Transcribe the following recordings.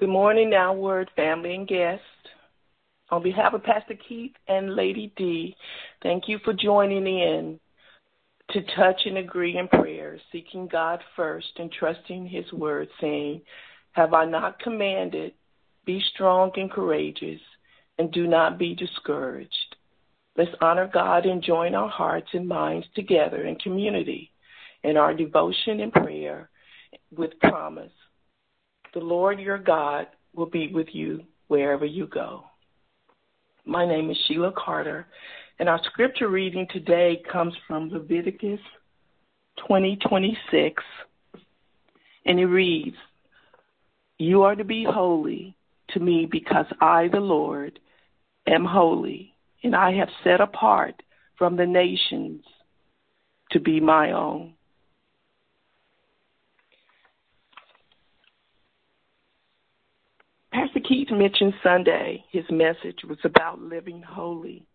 Good morning, now word family and guests. On behalf of Pastor Keith and Lady D, thank you for joining in to touch and agree in prayer, seeking God first and trusting His word, saying, Have I not commanded? Be strong and courageous, and do not be discouraged. Let's honor God and join our hearts and minds together in community in our devotion and prayer with promise the Lord your God will be with you wherever you go. My name is Sheila Carter, and our scripture reading today comes from Leviticus 2026, and it reads, You are to be holy to me because I, the Lord, am holy, and I have set apart from the nations to be my own. Pastor Keith mentioned Sunday, his message was about living holy.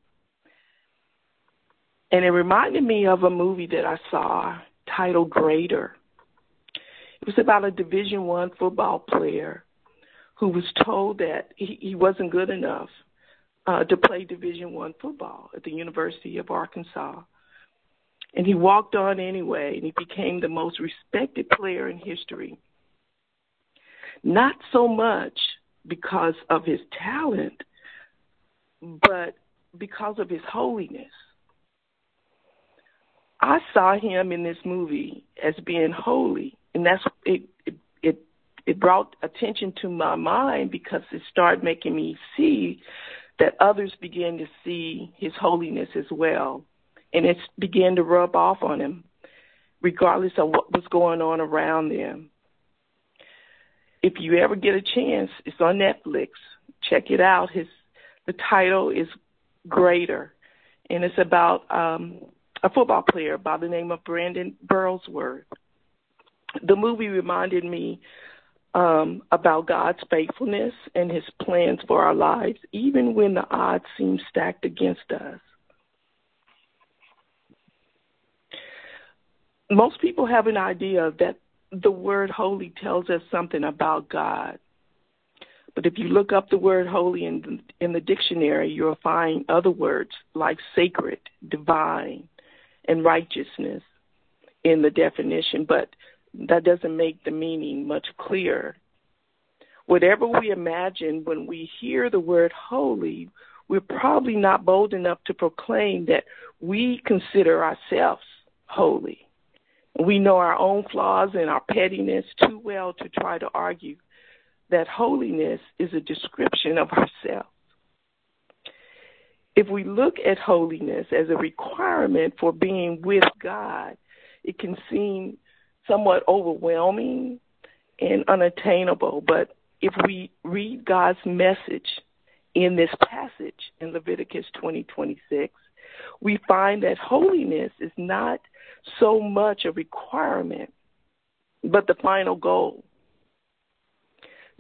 And it reminded me of a movie that I saw titled Greater. It was about a Division One football player who was told that he, he wasn't good enough uh, to play Division One football at the University of Arkansas. And he walked on anyway, and he became the most respected player in history. Not so much because of his talent, but because of his holiness. I saw him in this movie as being holy, and that's it. It it, it brought attention to my mind because it started making me see that others began to see his holiness as well, and it began to rub off on him, regardless of what was going on around them if you ever get a chance, it's on Netflix. Check it out. His the title is Greater, and it's about um, a football player by the name of Brandon Burlsworth. The movie reminded me um, about God's faithfulness and His plans for our lives, even when the odds seem stacked against us. Most people have an idea that the word holy tells us something about God. But if you look up the word holy in in the dictionary, you'll find other words like sacred, divine, and righteousness in the definition, but that doesn't make the meaning much clearer. Whatever we imagine when we hear the word holy, we're probably not bold enough to proclaim that we consider ourselves holy. We know our own flaws and our pettiness too well to try to argue that holiness is a description of ourselves. If we look at holiness as a requirement for being with God, it can seem somewhat overwhelming and unattainable. But if we read God's message in this passage in Leviticus 20:26, we find that holiness is not so much a requirement, but the final goal.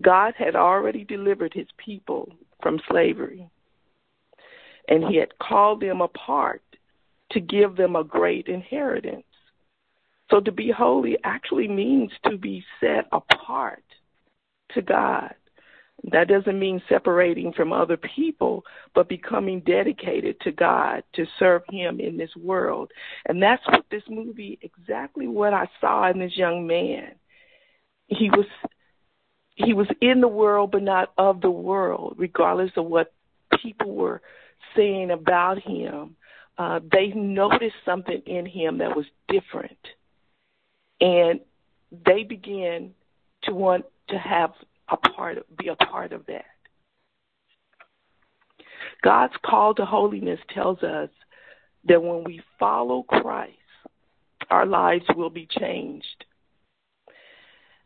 God had already delivered his people from slavery, and he had called them apart to give them a great inheritance. So to be holy actually means to be set apart to God. That doesn't mean separating from other people, but becoming dedicated to God to serve Him in this world. And that's what this movie, exactly what I saw in this young man. He was he was in the world but not of the world, regardless of what people were saying about him. Uh, they noticed something in him that was different, and they began to want to have a part of, be a part of that. God's call to holiness tells us that when we follow Christ, our lives will be changed.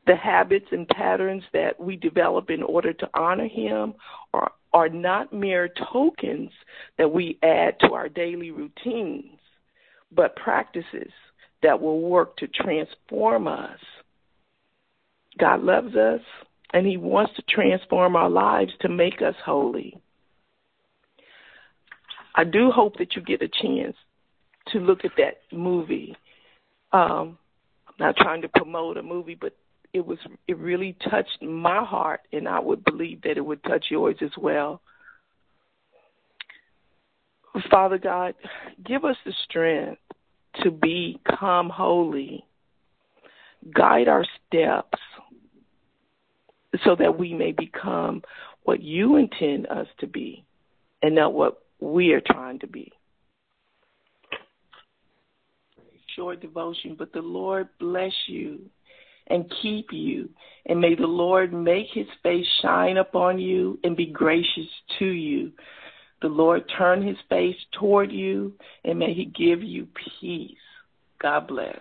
The habits and patterns that we develop in order to honor Him are, are not mere tokens that we add to our daily routines, but practices that will work to transform us. God loves us and He wants to transform our lives to make us holy. I do hope that you get a chance to look at that movie. Um, I'm not trying to promote a movie, but it was it really touched my heart, and I would believe that it would touch yours as well. Father God, give us the strength to become holy. Guide our steps so that we may become what you intend us to be and not what we are trying to be. Short devotion, but the Lord bless you and keep you. And may the Lord make his face shine upon you and be gracious to you. The Lord turn his face toward you and may he give you peace. God bless.